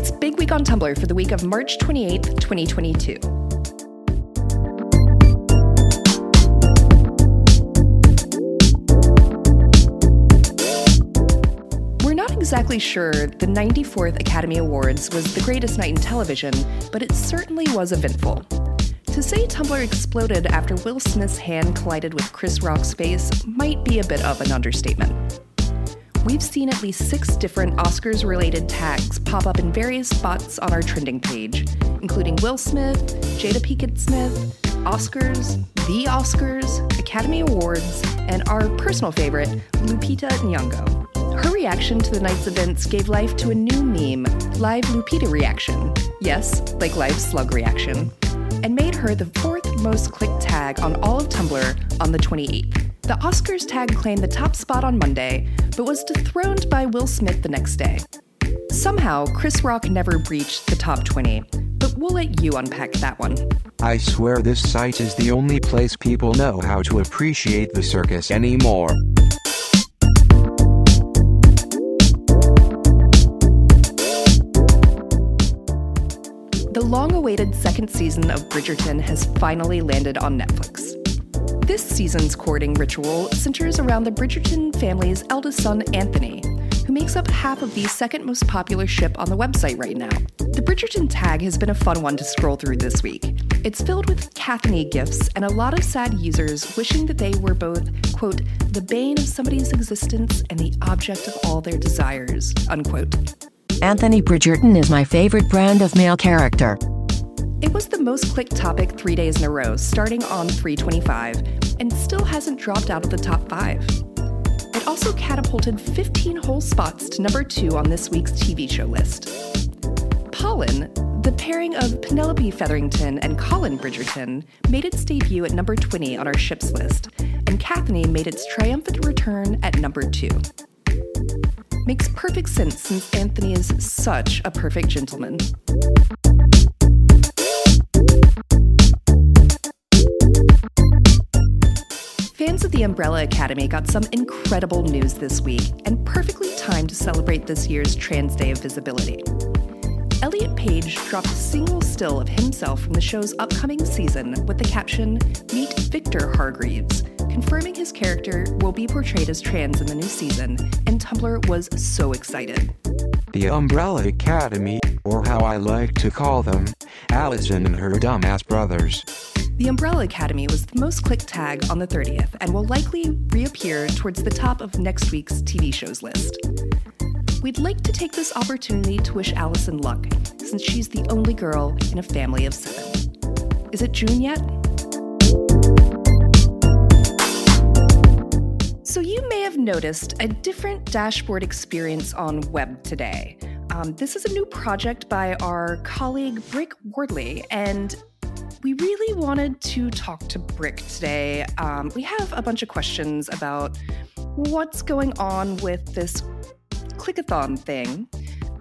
It's Big Week on Tumblr for the week of March 28th, 2022. We're not exactly sure the 94th Academy Awards was the greatest night in television, but it certainly was eventful. To say Tumblr exploded after Will Smith's hand collided with Chris Rock's face might be a bit of an understatement. We've seen at least six different Oscars related tags pop up in various spots on our trending page, including Will Smith, Jada Pinkett Smith, Oscars, the Oscars, Academy Awards, and our personal favorite, Lupita Nyong'o. Her reaction to the night's events gave life to a new meme, Live Lupita Reaction. Yes, like live slug reaction. And made her the fourth most clicked tag on all of Tumblr on the 28th. The Oscars tag claimed the top spot on Monday, but was dethroned by Will Smith the next day. Somehow, Chris Rock never breached the top 20, but we'll let you unpack that one. I swear this site is the only place people know how to appreciate the circus anymore. The long awaited second season of Bridgerton has finally landed on Netflix. This season's courting ritual centers around the Bridgerton family's eldest son, Anthony, who makes up half of the second most popular ship on the website right now. The Bridgerton tag has been a fun one to scroll through this week. It's filled with Cathany gifts and a lot of sad users wishing that they were both, quote, the bane of somebody's existence and the object of all their desires, unquote. Anthony Bridgerton is my favorite brand of male character. It was the most clicked topic three days in a row, starting on 325, and still hasn't dropped out of the top five. It also catapulted 15 whole spots to number two on this week's TV show list. Polin, the pairing of Penelope Featherington and Colin Bridgerton, made its debut at number 20 on our ships list, and Cathany made its triumphant return at number two. Makes perfect sense since Anthony is such a perfect gentleman. The Umbrella Academy got some incredible news this week and perfectly timed to celebrate this year's Trans Day of Visibility. Elliot Page dropped a single still of himself from the show's upcoming season with the caption, Meet Victor Hargreeves, confirming his character will be portrayed as trans in the new season, and Tumblr was so excited. The Umbrella Academy, or how I like to call them, Allison and her dumbass brothers. The Umbrella Academy was the most clicked tag on the 30th and will likely reappear towards the top of next week's TV shows list. We'd like to take this opportunity to wish Allison luck, since she's the only girl in a family of seven. Is it June yet? So, you may have noticed a different dashboard experience on web today. Um, this is a new project by our colleague Brick Wardley, and we really wanted to talk to Brick today. Um, we have a bunch of questions about what's going on with this clickathon thing.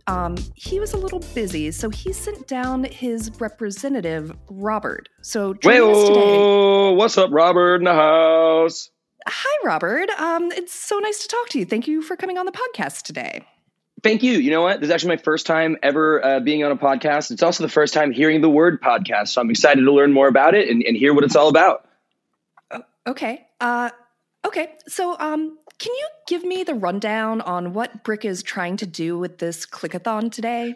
Um, he was a little busy, so he sent down his representative, Robert. So joining us today. what's up, Robert in the house? Hi, Robert. Um, it's so nice to talk to you. Thank you for coming on the podcast today. Thank you. You know what? This is actually my first time ever uh, being on a podcast. It's also the first time hearing the word podcast. So I'm excited to learn more about it and, and hear what it's all about. Okay. Uh, okay. So, um, can you give me the rundown on what Brick is trying to do with this clickathon today?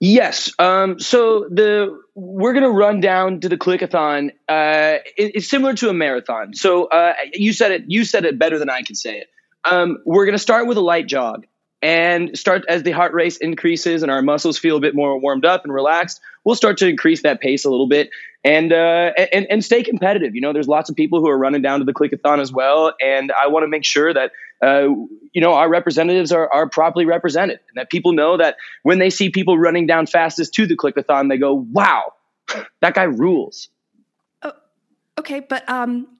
Yes. Um, so the we're gonna run down to the clickathon. Uh, it, it's similar to a marathon. So uh, you said it. You said it better than I can say it. Um, we're gonna start with a light jog and start as the heart rate increases and our muscles feel a bit more warmed up and relaxed. We'll start to increase that pace a little bit and uh, and and stay competitive. You know, there's lots of people who are running down to the clickathon as well, and I want to make sure that uh, you know our representatives are are properly represented, and that people know that when they see people running down fastest to the clickathon, they go, "Wow, that guy rules." Oh, okay, but um,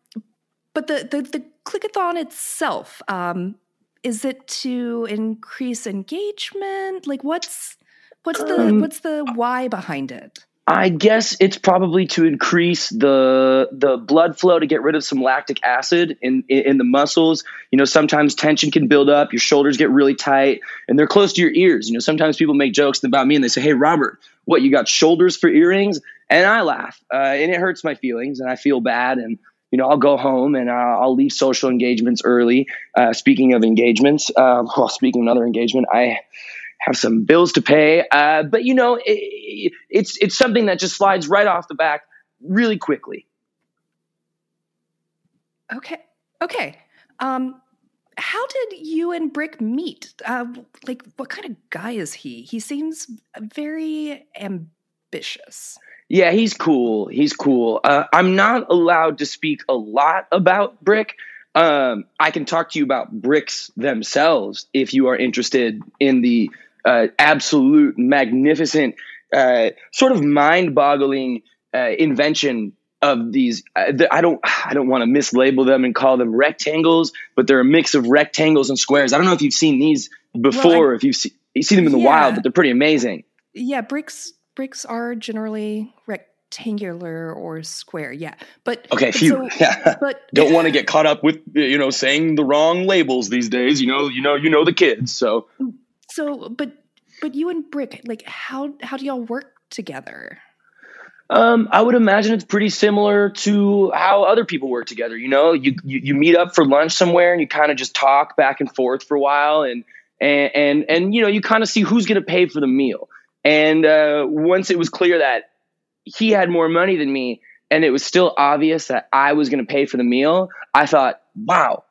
but the the, the clickathon itself, um, is it to increase engagement? Like, what's what's the Um, what's the why behind it? I guess it's probably to increase the the blood flow to get rid of some lactic acid in, in, in the muscles. You know, sometimes tension can build up, your shoulders get really tight, and they're close to your ears. You know, sometimes people make jokes about me and they say, "Hey, Robert, what you got shoulders for earrings?" And I laugh, uh, and it hurts my feelings, and I feel bad, and you know, I'll go home and I'll leave social engagements early. Uh, speaking of engagements, um, well, speaking of another engagement, I have some bills to pay. Uh, but you know, it, it's it's something that just slides right off the back really quickly. Okay. Okay. Um, how did you and Brick meet? Uh, like, what kind of guy is he? He seems very ambitious. Yeah, he's cool. He's cool. Uh, I'm not allowed to speak a lot about Brick. Um, I can talk to you about bricks themselves if you are interested in the uh, absolute magnificent, uh, sort of mind-boggling uh, invention of these. Uh, I don't, I don't want to mislabel them and call them rectangles, but they're a mix of rectangles and squares. I don't know if you've seen these before, well, I, if you've see, you see them in the yeah. wild, but they're pretty amazing. Yeah, bricks bricks are generally rectangular or square. Yeah, but okay, phew. So, yeah. But don't want to get caught up with you know saying the wrong labels these days. You know, you know, you know the kids. So so, but but you and Brick, like how how do y'all work together? Um, I would imagine it's pretty similar to how other people work together. You know, you you, you meet up for lunch somewhere and you kind of just talk back and forth for a while, and and and, and you know you kind of see who's going to pay for the meal. And uh, once it was clear that he had more money than me, and it was still obvious that I was going to pay for the meal, I thought, wow,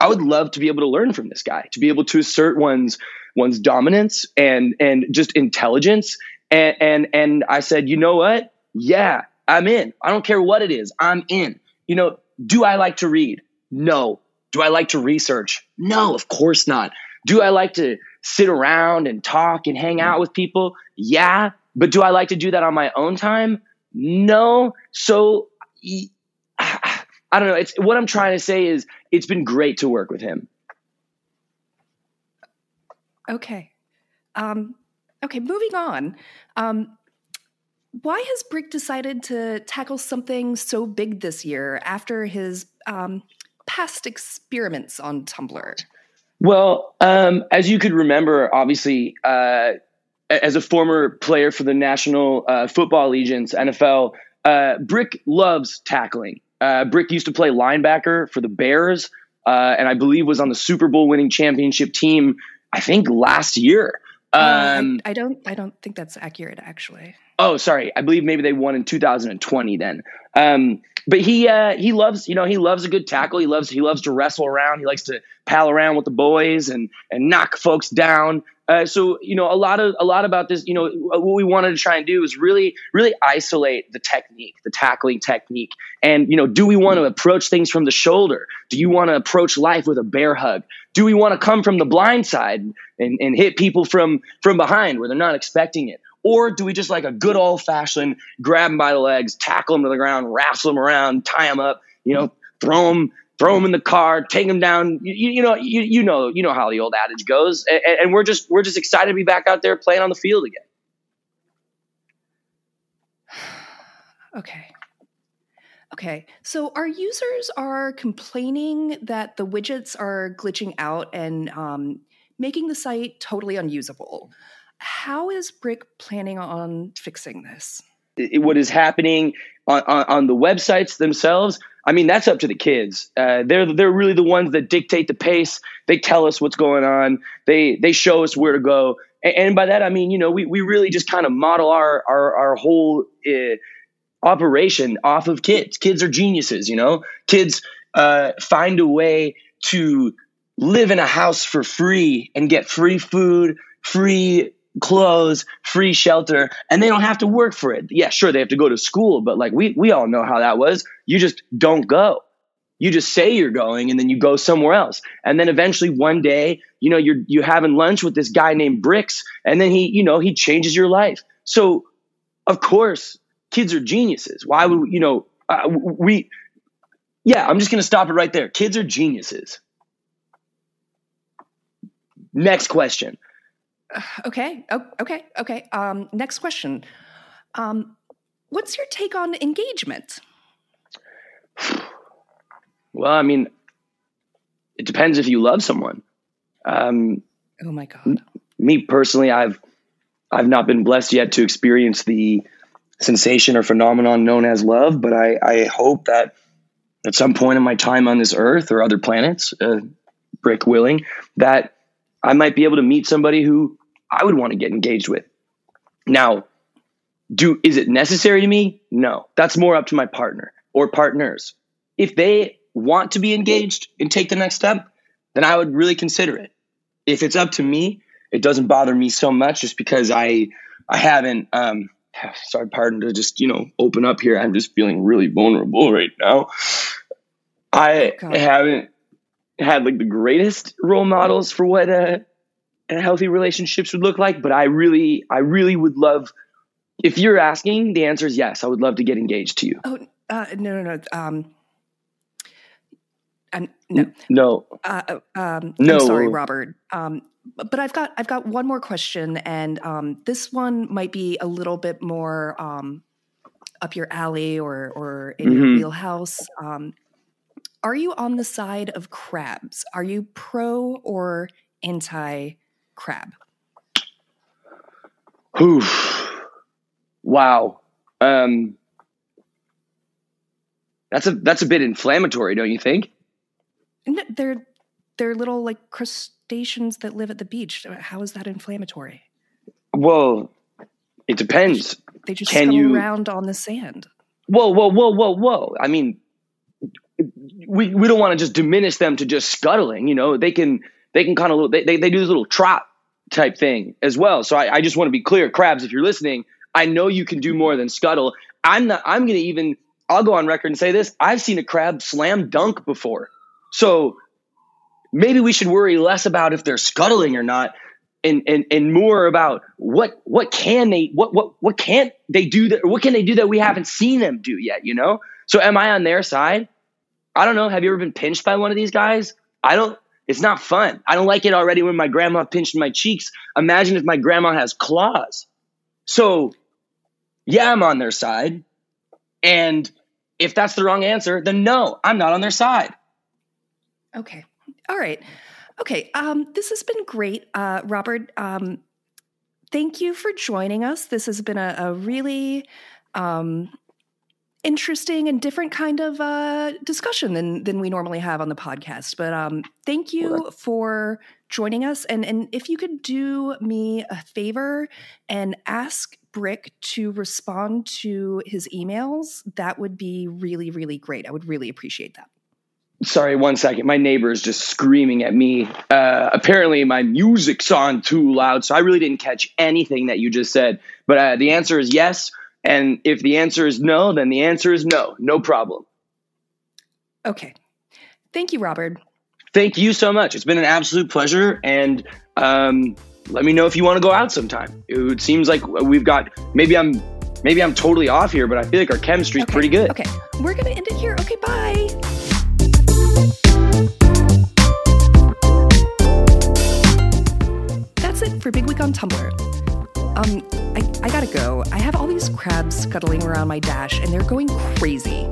I would love to be able to learn from this guy, to be able to assert one's one's dominance and and just intelligence. And and and I said, you know what? Yeah, I'm in. I don't care what it is. I'm in. You know, do I like to read? No. Do I like to research? No, of course not. Do I like to sit around and talk and hang out with people? Yeah. But do I like to do that on my own time? No. So I don't know. It's what I'm trying to say is it's been great to work with him. Okay. Um, okay, moving on. Um, why has Brick decided to tackle something so big this year after his um, past experiments on Tumblr? Well, um, as you could remember, obviously, uh, as a former player for the National uh, Football Legions, NFL, uh, Brick loves tackling. Uh, Brick used to play linebacker for the Bears, uh, and I believe was on the Super Bowl winning championship team. I think last year. Um, I, I, don't. I don't think that's accurate, actually. Oh, sorry. I believe maybe they won in 2020 then. Um, but he uh, he loves you know he loves a good tackle. He loves he loves to wrestle around. He likes to pal around with the boys and and knock folks down. Uh, so you know a lot of a lot about this. You know what we wanted to try and do is really really isolate the technique, the tackling technique, and you know do we want to approach things from the shoulder? Do you want to approach life with a bear hug? Do we want to come from the blind side and, and hit people from from behind where they're not expecting it? Or do we just like a good old fashioned grab them by the legs, tackle them to the ground, wrestle them around, tie them up, you know, throw them, throw them in the car, take them down. You, you know, you, you know, you know how the old adage goes. And, and we're just we're just excited to be back out there playing on the field again. Okay. Okay, so our users are complaining that the widgets are glitching out and um, making the site totally unusable. How is Brick planning on fixing this? What is happening on, on, on the websites themselves? I mean, that's up to the kids. Uh, they're they're really the ones that dictate the pace. They tell us what's going on. They they show us where to go. And, and by that I mean, you know, we, we really just kind of model our our, our whole uh, operation off of kids. Kids are geniuses. You know, kids uh, find a way to live in a house for free and get free food, free clothes, free shelter, and they don't have to work for it. Yeah, sure, they have to go to school, but like we we all know how that was. You just don't go. You just say you're going and then you go somewhere else. And then eventually one day, you know, you're you're having lunch with this guy named Bricks, and then he, you know, he changes your life. So of course, kids are geniuses. Why would you know, uh, we yeah, I'm just going to stop it right there. Kids are geniuses. Next question. Okay. Oh, okay. Okay. Um, next question. Um, what's your take on engagement? Well, I mean, it depends if you love someone. Um, oh my god. Me personally, I've I've not been blessed yet to experience the sensation or phenomenon known as love, but I, I hope that at some point in my time on this earth or other planets, uh, brick willing, that I might be able to meet somebody who I would want to get engaged with. Now, do is it necessary to me? No. That's more up to my partner or partners. If they want to be engaged and take the next step, then I would really consider it. If it's up to me, it doesn't bother me so much just because I I haven't um sorry pardon to just you know open up here i'm just feeling really vulnerable right now i haven't had like the greatest role models for what a healthy relationships would look like but i really i really would love if you're asking the answer is yes i would love to get engaged to you oh uh, no no no um I'm, no no uh, uh um, no I'm sorry robert um but I've got I've got one more question, and um, this one might be a little bit more um, up your alley or or in mm-hmm. your wheelhouse. Um, are you on the side of crabs? Are you pro or anti crab? Oof. Wow. Um, that's a that's a bit inflammatory, don't you think? No, they're they're little like crustaceans that live at the beach. How is that inflammatory? Well, it depends. They just Can you... around on the sand. Whoa, whoa, whoa, whoa, whoa! I mean, we we don't want to just diminish them to just scuttling. You know, they can they can kind of they, they they do this little trot type thing as well. So I, I just want to be clear, crabs, if you're listening, I know you can do more than scuttle. I'm not. I'm going to even. I'll go on record and say this. I've seen a crab slam dunk before. So maybe we should worry less about if they're scuttling or not and and and more about what what can they what what what can't they do that what can they do that we haven't seen them do yet you know so am i on their side i don't know have you ever been pinched by one of these guys i don't it's not fun i don't like it already when my grandma pinched my cheeks imagine if my grandma has claws so yeah i'm on their side and if that's the wrong answer then no i'm not on their side okay all right. Okay. Um, this has been great, uh, Robert. Um, thank you for joining us. This has been a, a really um, interesting and different kind of uh, discussion than than we normally have on the podcast. But um, thank you for joining us. And and if you could do me a favor and ask Brick to respond to his emails, that would be really really great. I would really appreciate that sorry one second my neighbor is just screaming at me uh, apparently my music's on too loud so i really didn't catch anything that you just said but uh, the answer is yes and if the answer is no then the answer is no. No problem. Okay. Thank you robert. Thank you so much. It's been an absolute pleasure. And um, let me know if you want to go out sometime. It seems like we've got maybe i'm maybe i'm totally off here but i feel like our chemistry's okay. pretty good. Okay. We're gonna end it here. Okay bye. That's it for Big Week on Tumblr. Um, I, I gotta go. I have all these crabs scuttling around my dash and they're going crazy.